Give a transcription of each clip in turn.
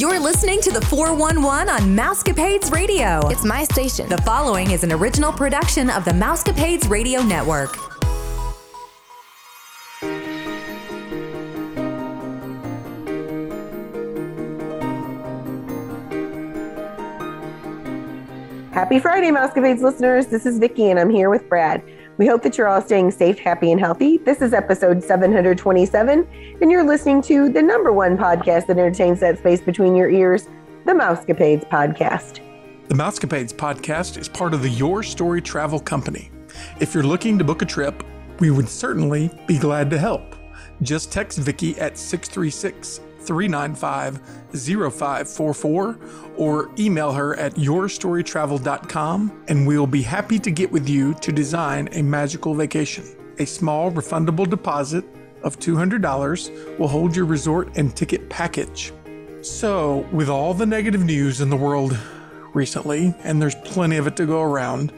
You're listening to the 411 on Mousecapades Radio. It's my station. The following is an original production of the Mousecapades Radio Network. Happy Friday, Mousecapades listeners. This is Vicki, and I'm here with Brad. We hope that you're all staying safe, happy, and healthy. This is episode 727, and you're listening to the number one podcast that entertains that space between your ears, the Mousecapades Podcast. The Mousecapades Podcast is part of the Your Story Travel Company. If you're looking to book a trip, we would certainly be glad to help. Just text Vicki at 636 395 0544 or email her at yourstorytravel.com and we'll be happy to get with you to design a magical vacation. A small refundable deposit of $200 will hold your resort and ticket package. So, with all the negative news in the world recently, and there's plenty of it to go around,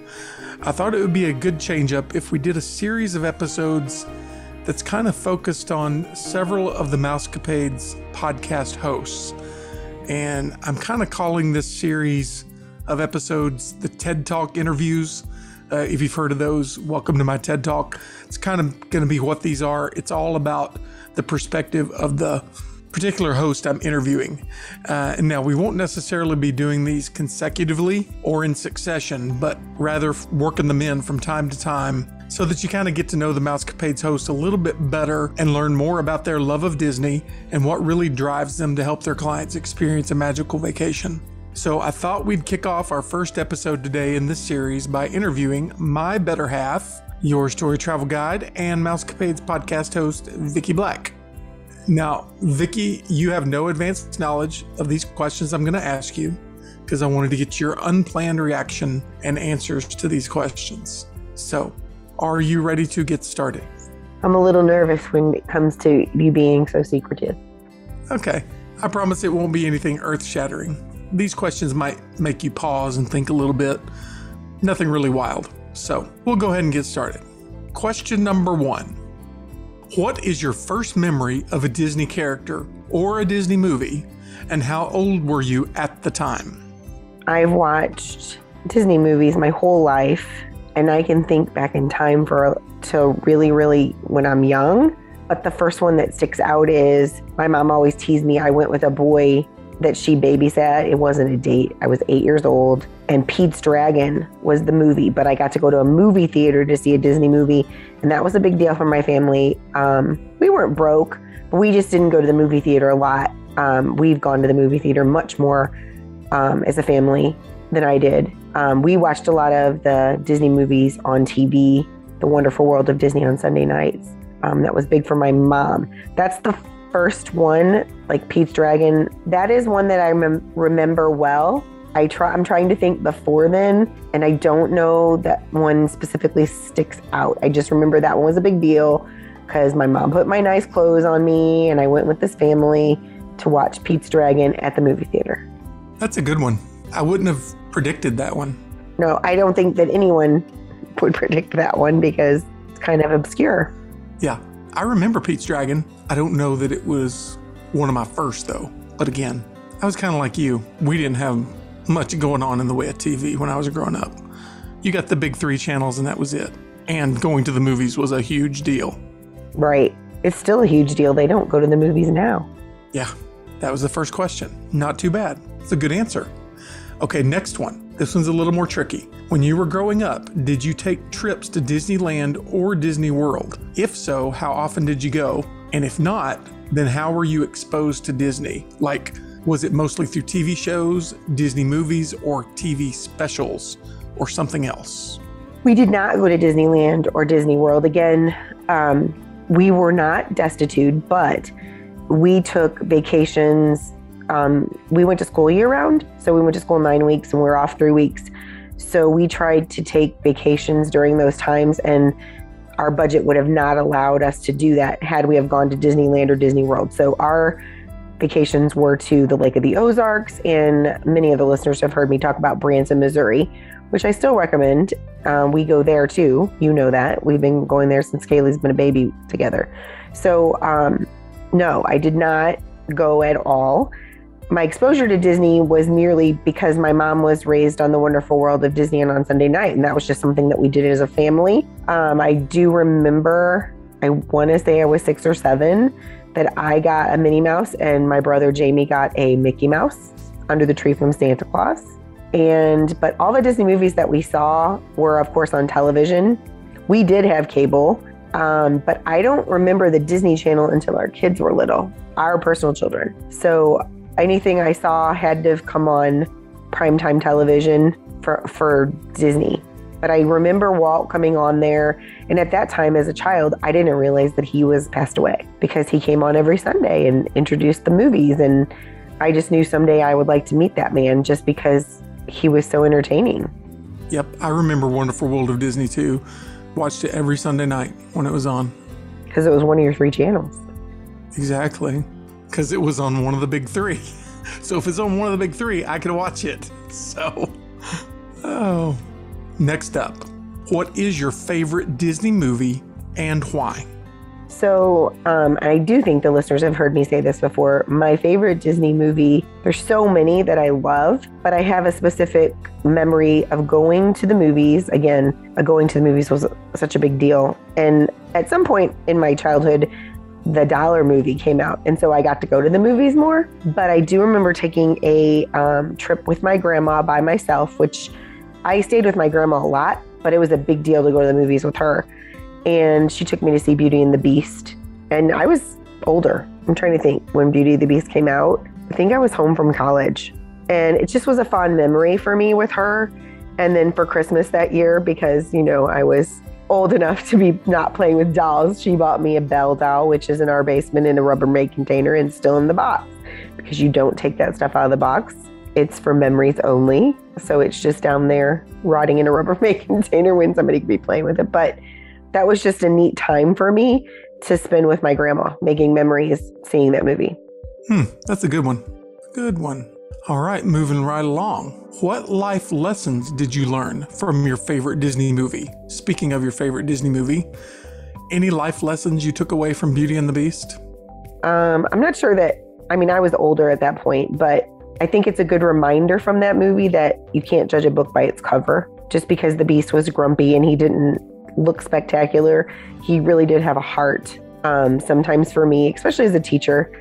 I thought it would be a good change up if we did a series of episodes that's kind of focused on several of the Mousecapades podcast hosts. And I'm kind of calling this series of episodes the TED Talk interviews. Uh, if you've heard of those, welcome to my TED Talk. It's kind of going to be what these are. It's all about the perspective of the particular host I'm interviewing. Uh, and now we won't necessarily be doing these consecutively or in succession, but rather working them in from time to time so that you kind of get to know the Mousecapades host a little bit better and learn more about their love of Disney and what really drives them to help their clients experience a magical vacation. So I thought we'd kick off our first episode today in this series by interviewing my better half, your story travel guide, and Mousecapades podcast host, Vicki Black. Now, Vicki, you have no advanced knowledge of these questions I'm going to ask you because I wanted to get your unplanned reaction and answers to these questions. So, are you ready to get started? I'm a little nervous when it comes to you being so secretive. Okay. I promise it won't be anything earth shattering. These questions might make you pause and think a little bit. Nothing really wild. So we'll go ahead and get started. Question number one What is your first memory of a Disney character or a Disney movie, and how old were you at the time? I've watched Disney movies my whole life and I can think back in time for to really, really when I'm young. But the first one that sticks out is my mom always teased me. I went with a boy that she babysat. It wasn't a date. I was eight years old, and Pete's Dragon was the movie. But I got to go to a movie theater to see a Disney movie, and that was a big deal for my family. Um, we weren't broke, but we just didn't go to the movie theater a lot. Um, we've gone to the movie theater much more um, as a family than I did. Um, we watched a lot of the Disney movies on TV, The Wonderful World of Disney on Sunday nights. Um, that was big for my mom. That's the first one, like Pete's Dragon. That is one that I rem- remember well. I try. I'm trying to think before then, and I don't know that one specifically sticks out. I just remember that one was a big deal because my mom put my nice clothes on me, and I went with this family to watch Pete's Dragon at the movie theater. That's a good one. I wouldn't have predicted that one. No, I don't think that anyone would predict that one because it's kind of obscure. Yeah, I remember Pete's Dragon. I don't know that it was one of my first, though. But again, I was kind of like you. We didn't have much going on in the way of TV when I was growing up. You got the big three channels, and that was it. And going to the movies was a huge deal. Right. It's still a huge deal. They don't go to the movies now. Yeah, that was the first question. Not too bad. It's a good answer. Okay, next one. This one's a little more tricky. When you were growing up, did you take trips to Disneyland or Disney World? If so, how often did you go? And if not, then how were you exposed to Disney? Like, was it mostly through TV shows, Disney movies, or TV specials, or something else? We did not go to Disneyland or Disney World. Again, um, we were not destitute, but we took vacations um, we went to school year round. So we went to school nine weeks and we were off three weeks. So we tried to take vacations during those times, and our budget would have not allowed us to do that had we have gone to Disneyland or Disney World. So our vacations were to the Lake of the Ozarks, and many of the listeners have heard me talk about Branson, Missouri, which I still recommend. Um, we go there too. You know that. We've been going there since Kaylee's been a baby together. So, um, no, I did not go at all. My exposure to Disney was merely because my mom was raised on the wonderful world of Disney and on Sunday night. And that was just something that we did as a family. Um, I do remember, I want to say I was six or seven, that I got a Minnie Mouse and my brother Jamie got a Mickey Mouse under the tree from Santa Claus. And, but all the Disney movies that we saw were, of course, on television. We did have cable, um, but I don't remember the Disney Channel until our kids were little, our personal children. So anything I saw had to have come on primetime television for, for Disney. But I remember Walt coming on there. And at that time, as a child, I didn't realize that he was passed away because he came on every Sunday and introduced the movies. And I just knew someday I would like to meet that man just because he was so entertaining. Yep, I remember Wonderful World of Disney too. Watched it every Sunday night when it was on. Because it was one of your three channels. Exactly. Because it was on one of the big three. So if it's on one of the big three, I could watch it. So, oh. Next up, what is your favorite Disney movie and why? So, um, I do think the listeners have heard me say this before. My favorite Disney movie, there's so many that I love, but I have a specific memory of going to the movies. Again, uh, going to the movies was such a big deal. And at some point in my childhood, the dollar movie came out and so i got to go to the movies more. But i do remember taking a um, trip with my grandma by myself which i stayed with my grandma a lot but it was a big deal to go to the movies with her. And she took me to see beauty and the beast and i was older. I'm trying to think when beauty and the beast came out. I think i was home from college and it just was a fond memory for me with her. And then for christmas that year because you know i was old enough to be not playing with dolls, she bought me a Belle doll, which is in our basement in a Rubbermaid container and still in the box because you don't take that stuff out of the box. It's for memories only. So it's just down there rotting in a Rubbermaid container when somebody could be playing with it. But that was just a neat time for me to spend with my grandma, making memories seeing that movie. Hmm, that's a good one. Good one. All right, moving right along. What life lessons did you learn from your favorite Disney movie? Speaking of your favorite Disney movie, any life lessons you took away from Beauty and the Beast? Um, I'm not sure that, I mean, I was older at that point, but I think it's a good reminder from that movie that you can't judge a book by its cover. Just because the Beast was grumpy and he didn't look spectacular, he really did have a heart. Um, sometimes for me, especially as a teacher,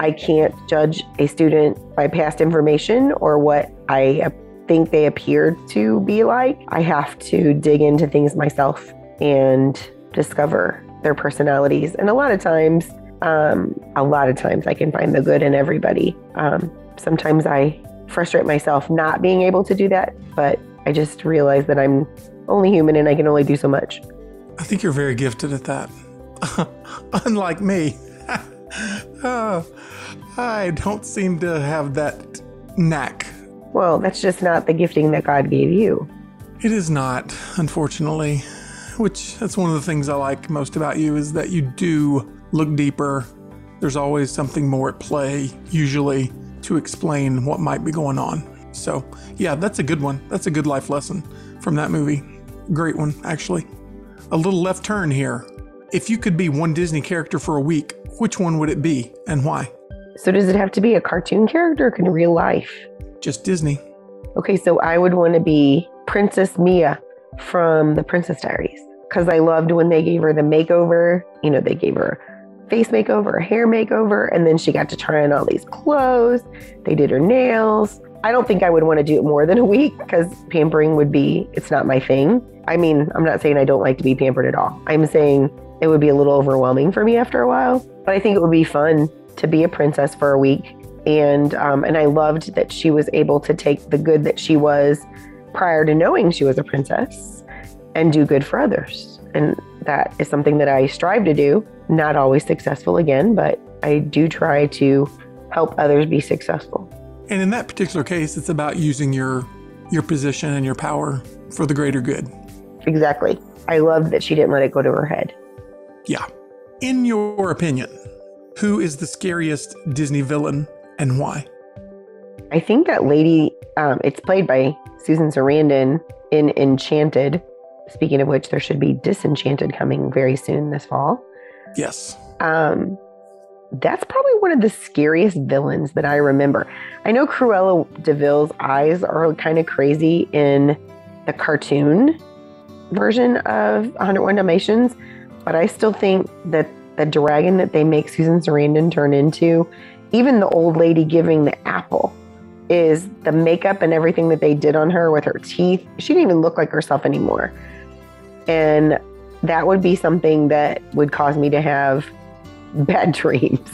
I can't judge a student by past information or what I think they appear to be like. I have to dig into things myself and discover their personalities. And a lot of times, um, a lot of times I can find the good in everybody. Um, sometimes I frustrate myself not being able to do that, but I just realize that I'm only human and I can only do so much. I think you're very gifted at that. Unlike me. Oh, I don't seem to have that knack. Well, that's just not the gifting that God gave you. It is not, unfortunately. Which that's one of the things I like most about you is that you do look deeper. There's always something more at play, usually, to explain what might be going on. So, yeah, that's a good one. That's a good life lesson from that movie. Great one, actually. A little left turn here. If you could be one Disney character for a week, which one would it be and why? So does it have to be a cartoon character or can real life? Just Disney. Okay, so I would want to be Princess Mia from the Princess Diaries because I loved when they gave her the makeover. You know, they gave her face makeover, hair makeover, and then she got to try on all these clothes. They did her nails. I don't think I would want to do it more than a week because pampering would be, it's not my thing. I mean, I'm not saying I don't like to be pampered at all. I'm saying it would be a little overwhelming for me after a while, but I think it would be fun to be a princess for a week. And um, and I loved that she was able to take the good that she was prior to knowing she was a princess and do good for others. And that is something that I strive to do. Not always successful again, but I do try to help others be successful. And in that particular case, it's about using your your position and your power for the greater good. Exactly. I love that she didn't let it go to her head. Yeah. In your opinion, who is the scariest Disney villain and why? I think that lady, um, it's played by Susan Sarandon in Enchanted. Speaking of which, there should be Disenchanted coming very soon this fall. Yes. Um, that's probably one of the scariest villains that I remember. I know Cruella de Vil's eyes are kind of crazy in the cartoon version of 101 Dalmatians, but I still think that the dragon that they make Susan Sarandon turn into, even the old lady giving the apple, is the makeup and everything that they did on her with her teeth. She didn't even look like herself anymore. And that would be something that would cause me to have bad dreams.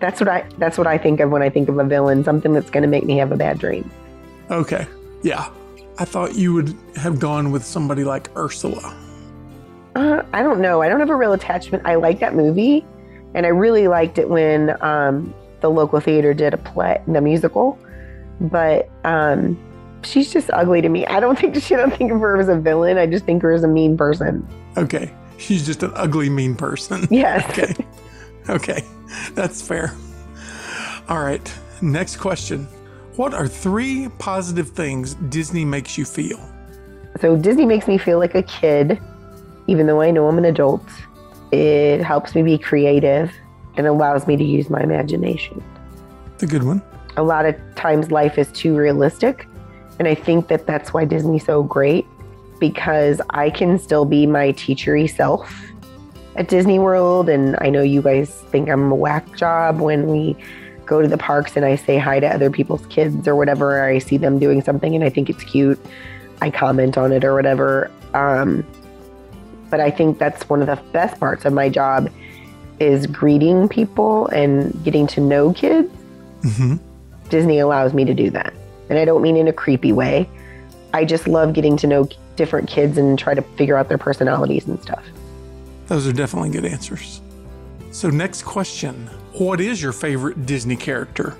That's what I that's what I think of when I think of a villain, something that's going to make me have a bad dream. Okay. Yeah. I thought you would have gone with somebody like Ursula. Uh, I don't know. I don't have a real attachment. I like that movie, and I really liked it when um, the local theater did a play, the musical. But um, she's just ugly to me. I don't think she don't think of her as a villain. I just think her as a mean person. Okay. She's just an ugly, mean person. Yes. Okay. Okay. That's fair. All right. Next question. What are three positive things Disney makes you feel? So Disney makes me feel like a kid, even though I know I'm an adult. It helps me be creative and allows me to use my imagination. It's a good one. A lot of times life is too realistic. And I think that that's why Disney's so great because I can still be my teachery self at Disney World. And I know you guys think I'm a whack job when we go to the parks and I say hi to other people's kids or whatever. Or I see them doing something and I think it's cute. I comment on it or whatever. Um, but I think that's one of the best parts of my job is greeting people and getting to know kids. Mm-hmm. Disney allows me to do that. And I don't mean in a creepy way. I just love getting to know different kids and try to figure out their personalities and stuff. Those are definitely good answers. So, next question What is your favorite Disney character?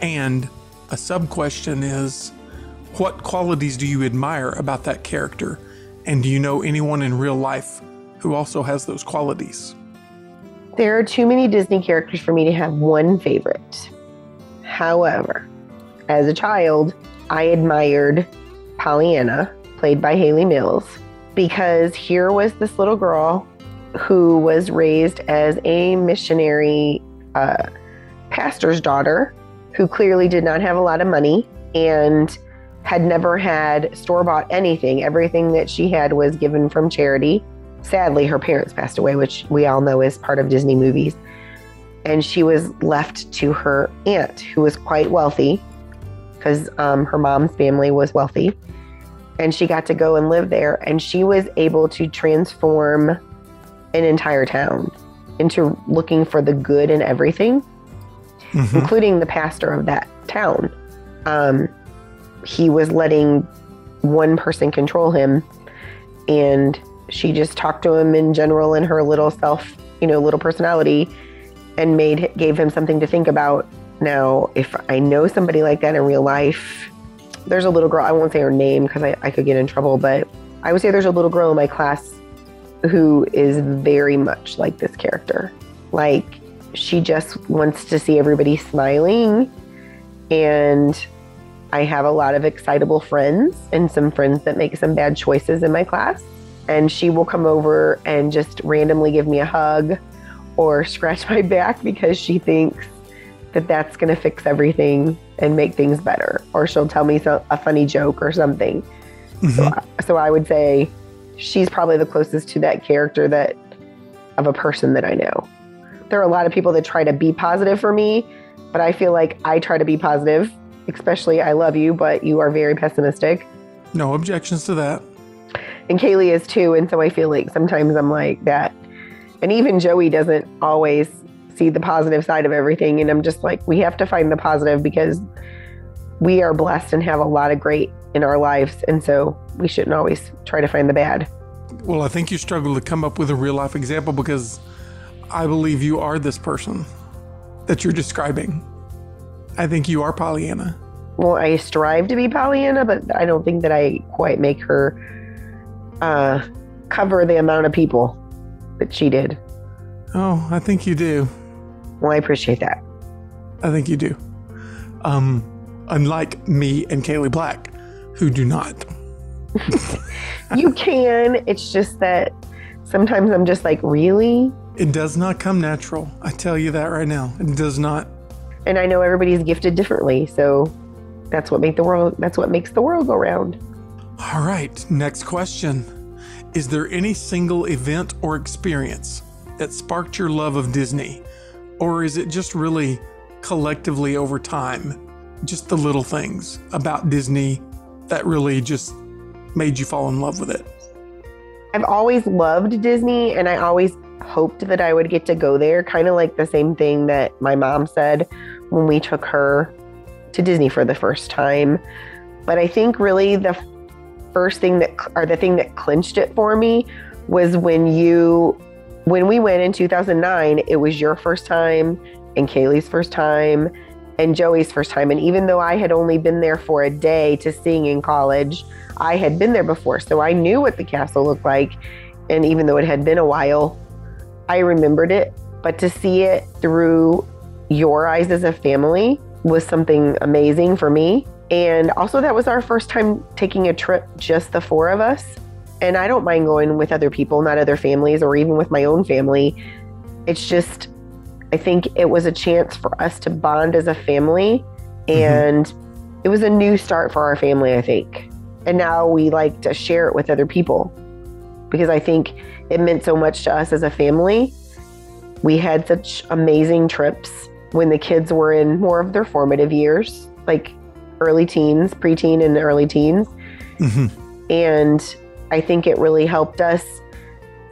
And a sub question is What qualities do you admire about that character? And do you know anyone in real life who also has those qualities? There are too many Disney characters for me to have one favorite. However, as a child, I admired Pollyanna, played by Hayley Mills, because here was this little girl who was raised as a missionary uh, pastor's daughter who clearly did not have a lot of money and had never had store bought anything. Everything that she had was given from charity. Sadly, her parents passed away, which we all know is part of Disney movies. And she was left to her aunt, who was quite wealthy because um, her mom's family was wealthy. And she got to go and live there. And she was able to transform an entire town into looking for the good in everything, Mhm. including the pastor of that town. Um, he was letting one person control him, and she just talked to him in general in her little self, you know, little personality, and made gave him something to think about. Now, if I know somebody like that in real life, there's a little girl. I won't say her name because I, I could get in trouble, but I would say there's a little girl in my class who is very much like this character. Like she just wants to see everybody smiling. And I have a lot of excitable friends and some friends that make some bad choices in my class. And she will come over and just randomly give me a hug or scratch my back because she thinks that that's going to fix everything and make things better. Or she'll tell me so, a funny joke or something. So, mm-hmm. so I would say she's probably the closest to that character that of a person that I know. There are a lot of people that try to be positive for me, but I feel like I try to be positive, especially I love you, but you are very pessimistic. No objections to that. And Kaylee is too. And so I feel like sometimes I'm like that. And even Joey doesn't always see the positive side of everything. And I'm just like, we have to find the positive because we are blessed and have a lot of great in our lives. And so we shouldn't always try to find the bad. Well, I think you struggle to come up with a real life example because I believe you are this person that you're describing. I think you are Pollyanna. Well, I strive to be Pollyanna, but I don't think that I quite make her uh, cover the amount of people that she did. Oh, I think you do. Well, I appreciate that. I think you do. Um, unlike me and Kaylee Black, who do not. You can. It's just that sometimes I'm just like, really? It does not come natural. I tell you that right now. It does not. And I know everybody's gifted differently, so that's what make the world that's what makes the world go round. All right, next question. Is there any single event or experience that sparked your love of Disney? Or is it just really collectively over time? Just the little things about Disney that really just made you fall in love with it? I've always loved Disney and I always hoped that I would get to go there, kind of like the same thing that my mom said when we took her to Disney for the first time. But I think really the first thing that or the thing that clinched it for me was when you when we went in 2009, it was your first time and Kaylee's first time and Joey's first time. And even though I had only been there for a day to sing in college, I had been there before. So I knew what the castle looked like. And even though it had been a while, I remembered it. But to see it through your eyes as a family was something amazing for me. And also, that was our first time taking a trip, just the four of us. And I don't mind going with other people, not other families, or even with my own family. It's just, I think it was a chance for us to bond as a family. And mm-hmm. it was a new start for our family, I think. And now we like to share it with other people because I think it meant so much to us as a family. We had such amazing trips when the kids were in more of their formative years, like early teens, preteen, and early teens. Mm-hmm. And I think it really helped us.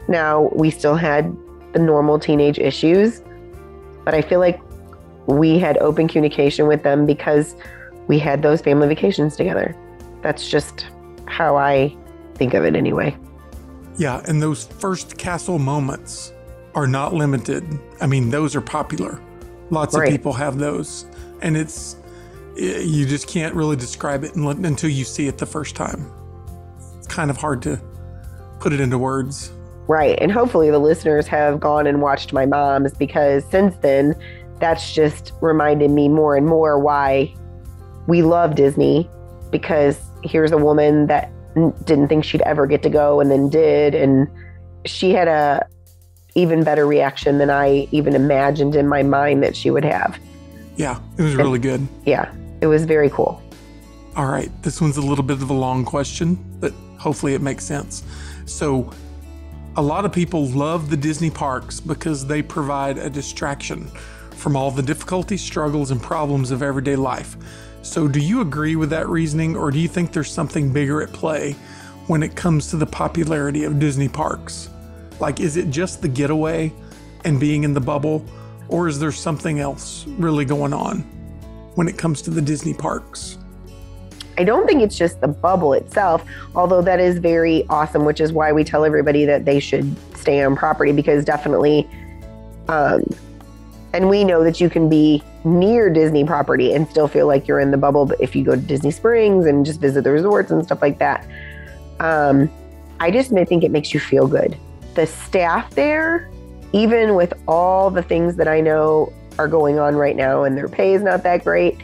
Now, we still had the normal teenage issues, but I feel like we had open communication with them because we had those family vacations together. That's just how I think of it anyway. Yeah, and those first castle moments are not limited. I mean, those are popular. Lots right. of people have those, and it's eh, you just can't really describe it until you see it the first time. It's kind of hard to put it into words. Right. And hopefully the listeners have gone and watched my mom's because since then, that's just reminded me more and more why we love Disney because here's a woman that didn't think she'd ever get to go and then did and she had a even better reaction than I even imagined in my mind that she would have. Yeah, it was really good. Yeah, it was very cool. All right, this one's a little bit of a long question, but hopefully it makes sense. So, a lot of people love the Disney parks because they provide a distraction from all the difficulties, struggles, and problems of everyday life. So, do you agree with that reasoning, or do you think there's something bigger at play when it comes to the popularity of Disney parks? Like, is it just the getaway and being in the bubble, or is there something else really going on when it comes to the Disney parks? I don't think it's just the bubble itself, although that is very awesome, which is why we tell everybody that they should stay on property because definitely, um, and we know that you can be near Disney property and still feel like you're in the bubble. But if you go to Disney Springs and just visit the resorts and stuff like that, um, I just think it makes you feel good the staff there, even with all the things that I know are going on right now and their pay is not that great,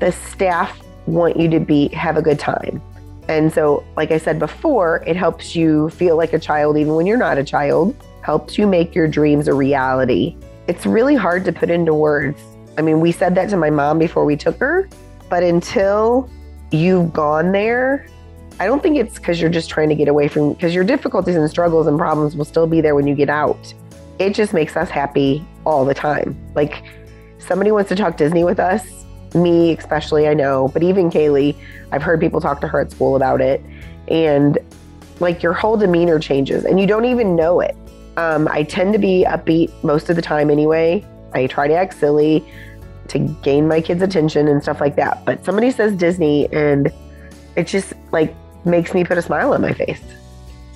the staff want you to be have a good time. And so, like I said before, it helps you feel like a child even when you're not a child, helps you make your dreams a reality. It's really hard to put into words. I mean, we said that to my mom before we took her, but until you've gone there I don't think it's because you're just trying to get away from, because your difficulties and struggles and problems will still be there when you get out. It just makes us happy all the time. Like somebody wants to talk Disney with us, me especially, I know, but even Kaylee, I've heard people talk to her at school about it. And like your whole demeanor changes and you don't even know it. Um, I tend to be upbeat most of the time anyway. I try to act silly to gain my kids' attention and stuff like that. But somebody says Disney and it just like makes me put a smile on my face.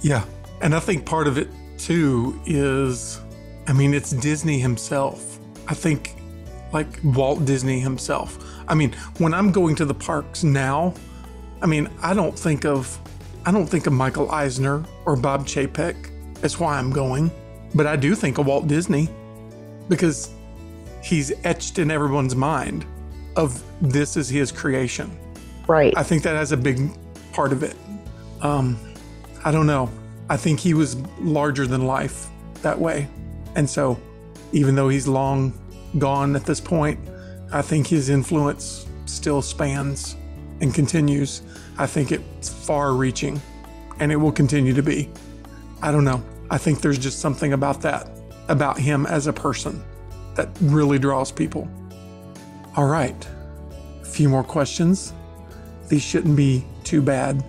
Yeah. And I think part of it too is, I mean, it's Disney himself. I think like Walt Disney himself. I mean, when I'm going to the parks now, I mean, I don't think of, I don't think of Michael Eisner or Bob Chapek. That's why I'm going. But I do think of Walt Disney because he's etched in everyone's mind of this is his creation. Right. I think that has a big part of it. Um, I don't know. I think he was larger than life that way. And so, even though he's long gone at this point, I think his influence still spans and continues. I think it's far reaching and it will continue to be. I don't know. I think there's just something about that, about him as a person, that really draws people. All right, a few more questions. These shouldn't be too bad,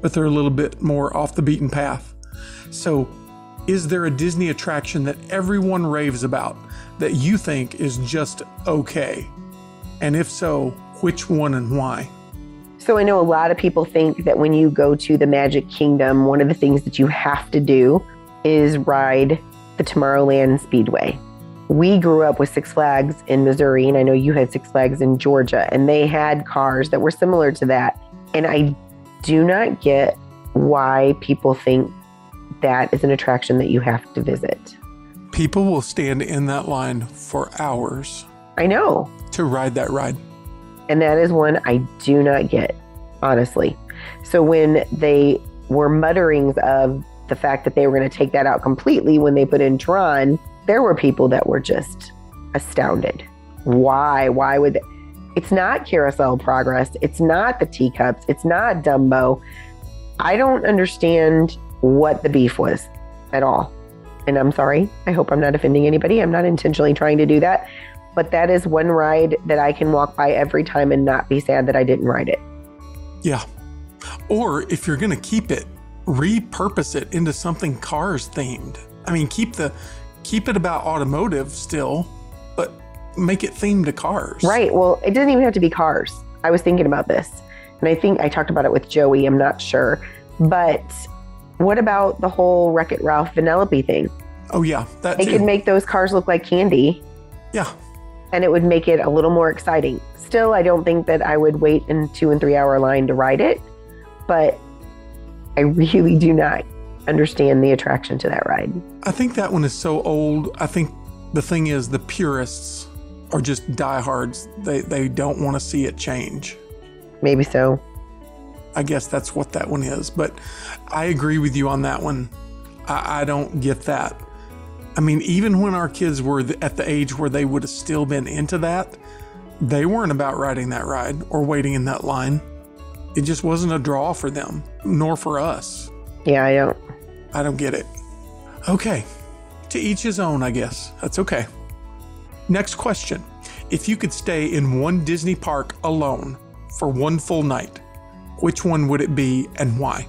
but they're a little bit more off the beaten path. So, is there a Disney attraction that everyone raves about that you think is just okay? And if so, which one and why? So I know a lot of people think that when you go to the Magic Kingdom, one of the things that you have to do is ride the Tomorrowland Speedway. We grew up with Six Flags in Missouri, and I know you had Six Flags in Georgia, and they had cars that were similar to that. And I do not get why people think that is an attraction that you have to visit. People will stand in that line for hours. I know. To ride that ride. And that is one I do not get, honestly. So when they were mutterings of the fact that they were going to take that out completely when they put in Tron, there were people that were just astounded. Why? Why would they? It's not Carousel Progress. It's not the teacups. It's not Dumbo. I don't understand what the beef was at all. And I'm sorry. I hope I'm not offending anybody. I'm not intentionally trying to do that but that is one ride that I can walk by every time and not be sad that I didn't ride it. Yeah. Or if you're going to keep it, repurpose it into something cars themed. I mean, keep the keep it about automotive still, but make it themed to cars. Right. Well, it doesn't even have to be cars. I was thinking about this, and I think I talked about it with Joey. I'm not sure, but what about the whole Wreck It Ralph Vanellope thing? Oh yeah, that they too. could make those cars look like candy. Yeah, and it would make it a little more exciting. Still, I don't think that I would wait in two and three hour line to ride it, but I really do not understand the attraction to that ride. I think that one is so old. I think the thing is, the purists are just diehards. They they don't want to see it change. Maybe so. I guess that's what that one is. But I agree with you on that one. I, I don't get that. I mean, even when our kids were at the age where they would have still been into that, they weren't about riding that ride or waiting in that line. It just wasn't a draw for them, nor for us. Yeah, I don't. I don't get it. Okay. To each his own, I guess. That's okay. Next question. If you could stay in one Disney park alone for one full night, which one would it be and why?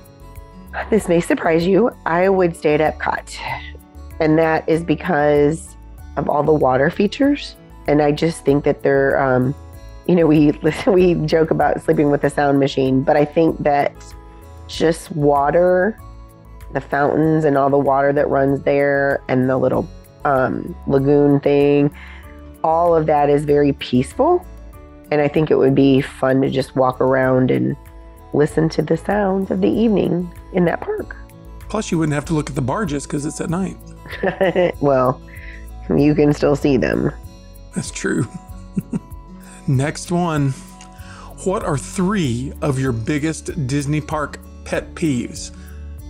This may surprise you. I would stay at Epcot. And that is because of all the water features. And I just think that they're, um, you know, we we joke about sleeping with a sound machine, but I think that just water, the fountains and all the water that runs there, and the little um, lagoon thing, all of that is very peaceful. And I think it would be fun to just walk around and listen to the sounds of the evening in that park. Plus, you wouldn't have to look at the barges because it's at night. well, you can still see them. That's true. Next one. What are three of your biggest Disney park pet peeves?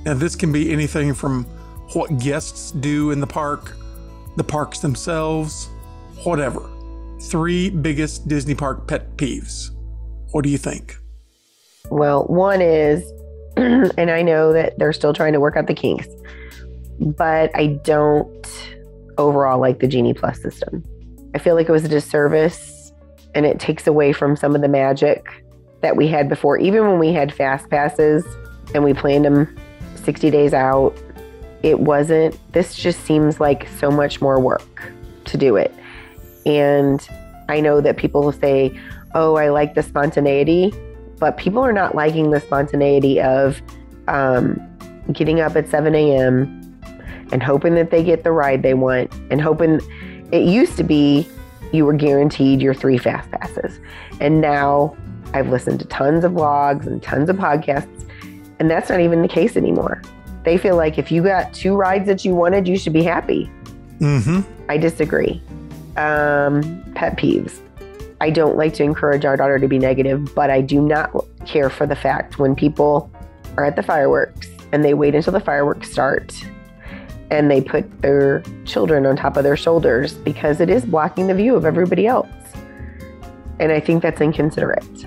Now, this can be anything from what guests do in the park, the parks themselves, whatever. Three biggest Disney park pet peeves. What do you think? Well, one is, and I know that they're still trying to work out the kinks, but I don't overall like the Genie Plus system. I feel like it was a disservice and it takes away from some of the magic that we had before. Even when we had fast passes and we planned them 60 days out, it wasn't, this just seems like so much more work to do it. And I know that people will say, oh, I like the spontaneity, but people are not liking the spontaneity of um, getting up at 7 a.m., and hoping that they get the ride they want and hoping it used to be you were guaranteed your three fast passes. And now I've listened to tons of vlogs and tons of podcasts, and that's not even the case anymore. They feel like if you got two rides that you wanted, you should be happy. Mm-hmm. I disagree. Um, pet peeves. I don't like to encourage our daughter to be negative, but I do not care for the fact when people are at the fireworks and they wait until the fireworks start and they put their children on top of their shoulders because it is blocking the view of everybody else. And I think that's inconsiderate.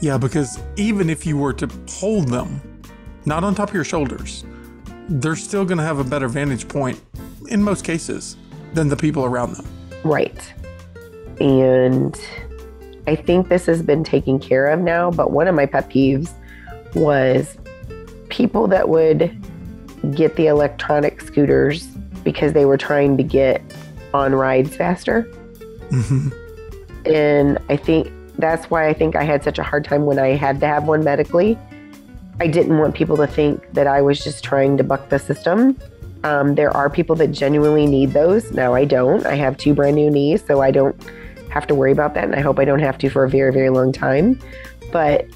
Yeah, because even if you were to hold them, not on top of your shoulders, they're still going to have a better vantage point in most cases than the people around them. Right. And I think this has been taken care of now, but one of my pet peeves was people that would get the electronic scooters because they were trying to get on rides faster. hmm And I think that's why I think I had such a hard time when I had to have one medically. I didn't want people to think that I was just trying to buck the system. Um, there are people that genuinely need those. Now I don't. I have two brand new knees, so I don't have to worry about that. And I hope I don't have to for a very, very long time. But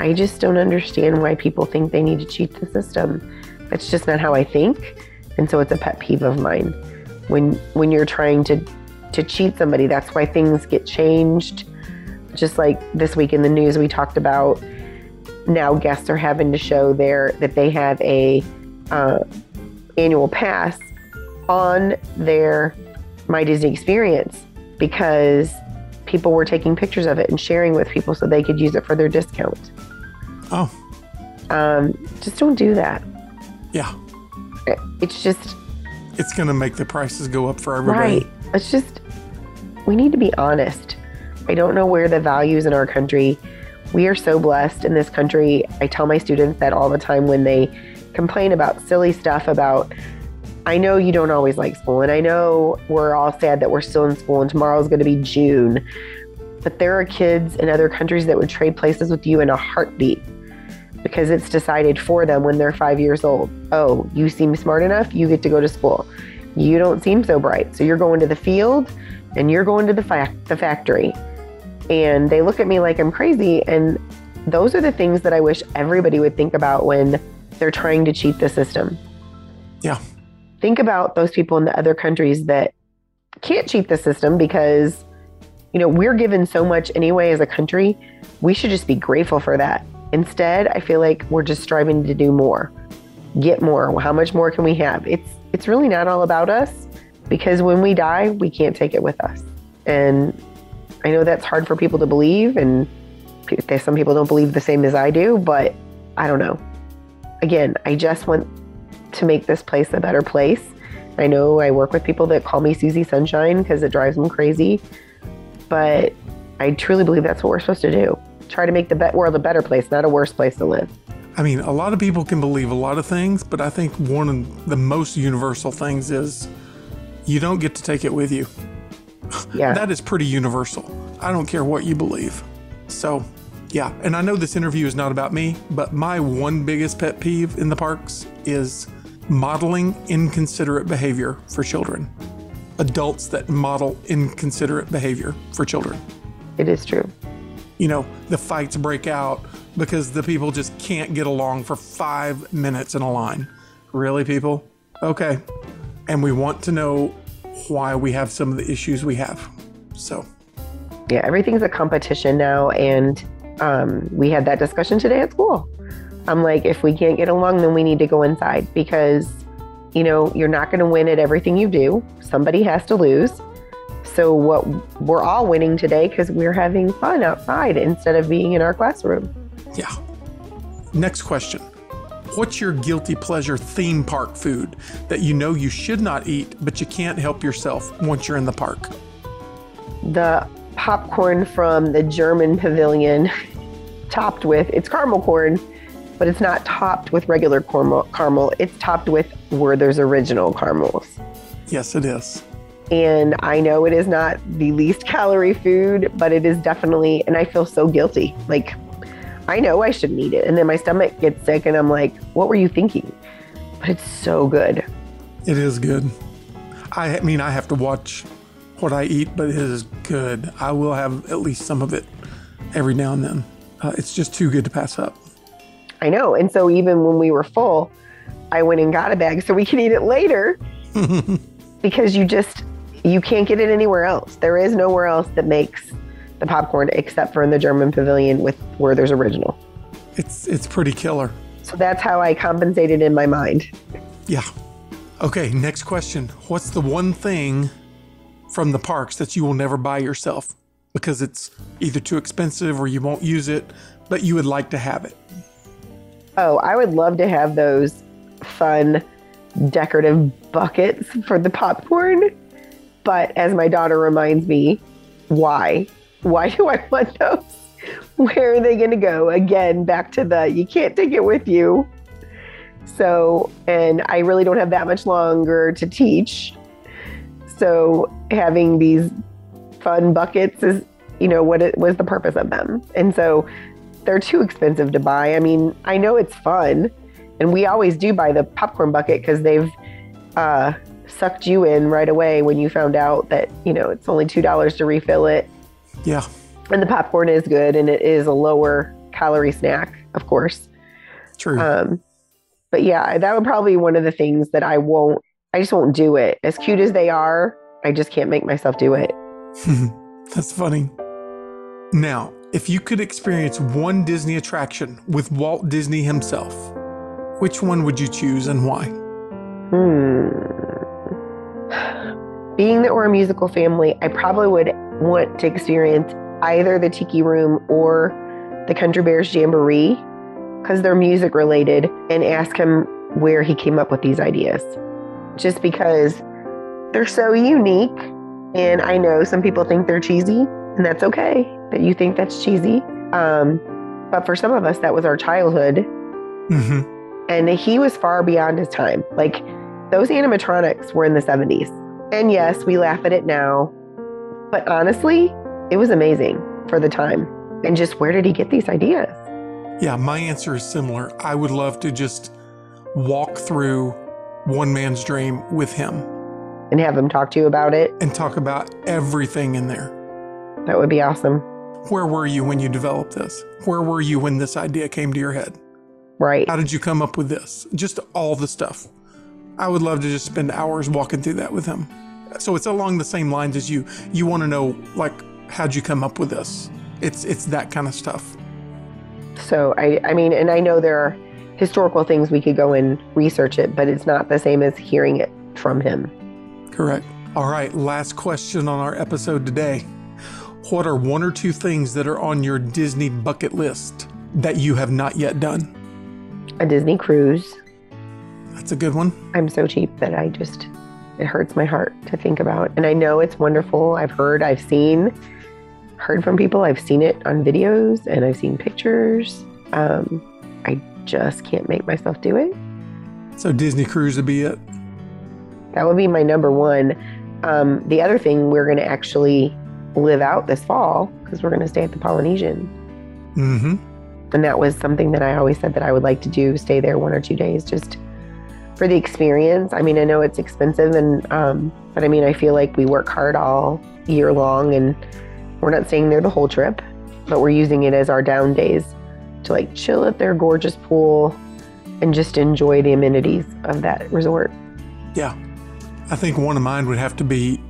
I just don't understand why people think they need to cheat the system. That's just not how I think. And so it's a pet peeve of mine. When when you're trying to to cheat somebody, that's why things get changed. Just like this week in the news, we talked about now guests are having to show their that they have a uh, annual pass on their My Disney experience because people were taking pictures of it and sharing with people so they could use it for their discount. Oh, Um, just don't do that. Yeah. It's just It's going to make the prices go up for everybody. Right. It's just, we need to be honest. I don't know where the values in our country. We are so blessed in this country. I tell my students that all the time when they complain about silly stuff about, I know you don't always like school, and I know we're all sad that we're still in school and tomorrow's going to be June. But there are kids in other countries that would trade places with you in a heartbeat because it's decided for them when they're five years old. Oh, you seem smart enough, you get to go to school. You don't seem so bright, so you're going to the field and you're going to the, fa- the factory. And they look at me like I'm crazy. And those are the things that I wish everybody would think about when they're trying to cheat the system. Yeah. Think about those people in the other countries that can't cheat the system because, you know, we're given so much anyway as a country. We should just be grateful for that. Instead, I feel like we're just striving to do more, get more. How much more can we have? It's it's really not all about us because when we die, we can't take it with us. And I know that's hard for people to believe, and some people don't believe the same as I do, but I don't know. Again, I just want to make this place a better place. I know I work with people that call me Susie Sunshine because it drives them crazy, but I truly believe that's what we're supposed to do. Try to make the be- world a better place, not a worse place to live. I mean, a lot of people can believe a lot of things, but I think one of the most universal things is you don't get to take it with you. Yeah. That is pretty universal. I don't care what you believe. So, yeah. And I know this interview is not about me, but my one biggest pet peeve in the parks is modeling inconsiderate behavior for children. Adults that model inconsiderate behavior for children. it is true. You know, the fights break out because the people just can't get along for five minutes in a line. Really, people? Okay. And we want to know why we have some of the issues we have. So, Yeah, everything's a competition now. And um, we had that discussion today at school. I'm like, if we can't get along, then we need to go inside because, you know, you're not going to win at everything you do. Somebody has to lose. So what we're all winning today because we're having fun outside instead of being in our classroom. yeah. Next question. What's your guilty pleasure theme park food that you know you should not eat, but you can't help yourself once you're in the park? The popcorn from the German pavilion, topped with it's caramel corn, but it's not topped with regular caramel. caramel. It's topped with Werther's original caramels. Yes, it is. And I know it is not the least calorie food, but it is definitely, and I feel so guilty. Like, I know I shouldn't eat it. And then my stomach gets sick, and I'm like, what were you thinking? But it's so good. It is good. I mean, I have to watch what I eat, but it is good. I will have at least some of it every now and then. Uh, it's just too good to pass up. I know. And so even when we were full, I went and got a bag so we can eat it later because you just, you can't get it anywhere else. There is nowhere else that makes the popcorn except for in the German pavilion with Werther's original. It's it's pretty killer. So that's how I compensated in my mind. Yeah. Okay, next question. What's the one thing from the parks that you will never buy yourself because it's either too expensive or you won't use it, but you would like to have it? Oh, I would love to have those fun decorative buckets for the popcorn. But as my daughter reminds me, why? Why do I want those? Where are they going to go? Again, back to the you can't take it with you. So, and I really don't have that much longer to teach. So, having these fun buckets is, you know, what it was the purpose of them. And so they're too expensive to buy. I mean, I know it's fun, and we always do buy the popcorn bucket because they've uh, sucked you in right away when you found out that, you know, it's only $2 to refill it. Yeah. And the popcorn is good and it is a lower calorie snack, of course. True. Um, but yeah, that would probably be one of the things that I won't, I just won't do it. As cute as they are, I just can't make myself do it. That's funny. Now, if you could experience one Disney attraction with Walt Disney himself, which one would you choose and why? Hmm. Being that we're a musical family, I probably would want to experience either the Tiki Room or the Country Bears Jamboree because they're music related and ask him where he came up with these ideas. Just because they're so unique. And I know some people think they're cheesy, and that's okay that you think that's cheesy. Um, but for some of us, that was our childhood. Mm-hmm. And he was far beyond his time. Like those animatronics were in the 70s. And yes, we laugh at it now. But honestly, it was amazing for the time. And just where did he get these ideas? Yeah, my answer is similar. I would love to just walk through one man's dream with him And have him talk to you about it. and talk about everything in there. That would be awesome. Where were you when you developed this? Where were you when this idea came to your head? Right. How did you come up with this? Just all the stuff. I would love to just spend hours walking through that with him. So it's along the same lines as you. You want to know like how'd you come up with this? It's it's that kind of stuff. So I, I mean, and I know there are historical things we could go and research it, but it's not the same as hearing it from him. Correct. All right, last question on our episode today. What are one or two things that are on your Disney bucket list that you have not yet done? A Disney cruise. That's a good one. I'm so cheap that I just, it hurts my heart to think about. And I know it's wonderful. I've heard, I've seen, heard from people. I've seen it on videos and I've seen pictures. Um, I just can't make myself do it. So Disney cruise would be it. That would be my number one. Um, the other thing we're going to actually live out this fall because we're going to stay at the Polynesian. Mm-hmm. And that was something that I always said that I would like to do stay there one or two days just for the experience. I mean, I know it's expensive, and um, but I mean, I feel like we work hard all year long and we're not staying there the whole trip, but we're using it as our down days to like chill at their gorgeous pool and just enjoy the amenities of that resort. Yeah. I think one of mine would have to be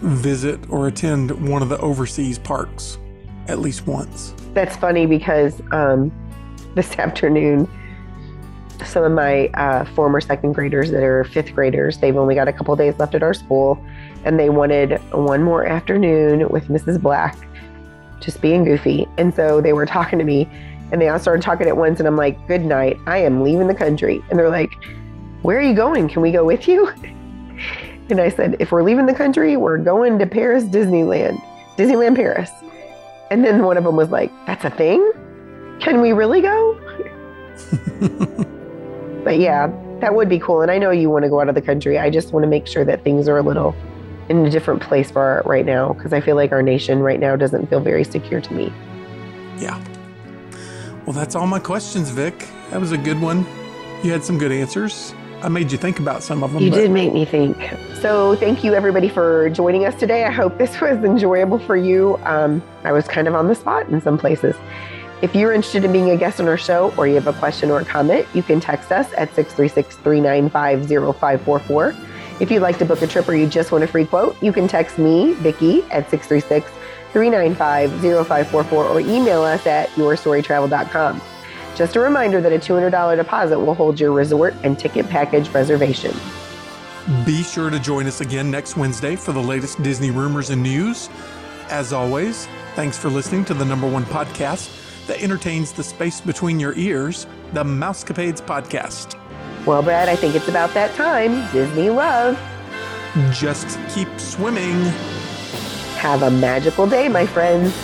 visit or attend one of the overseas parks at least once. That's funny because um, this afternoon, some of my uh, former second graders that are fifth graders, they've only got a couple days left at our school, and they wanted one more afternoon with Mrs. Black, just being goofy. And so they were talking to me, and they all started talking at once, and I'm like, "Good night, I am leaving the country." And they're like, "Where are you going? Can we go with you?" And I said, "If we're leaving the country, we're going to Paris Disneyland, Disneyland Paris." And then one of them was like, That's a thing? Can we really go? but yeah, that would be cool. And I know you want to go out of the country. I just want to make sure that things are a little in a different place for right now because I feel like our nation right now doesn't feel very secure to me. Yeah. Well, that's all my questions, Vic. That was a good one. You had some good answers. I made you think about some of them. You did make me think. So, thank you everybody for joining us today. I hope this was enjoyable for you. Um, I was kind of on the spot in some places. If you're interested in being a guest on our show or you have a question or a comment, you can text us at 636 395 0544. If you'd like to book a trip or you just want a free quote, you can text me, Vicki, at 636 395 0544 or email us at yourstorytravel.com. Just a reminder that a $200 deposit will hold your resort and ticket package reservation. Be sure to join us again next Wednesday for the latest Disney rumors and news. As always, thanks for listening to the number one podcast that entertains the space between your ears, the Mousecapades Podcast. Well, Brad, I think it's about that time. Disney love. Just keep swimming. Have a magical day, my friends.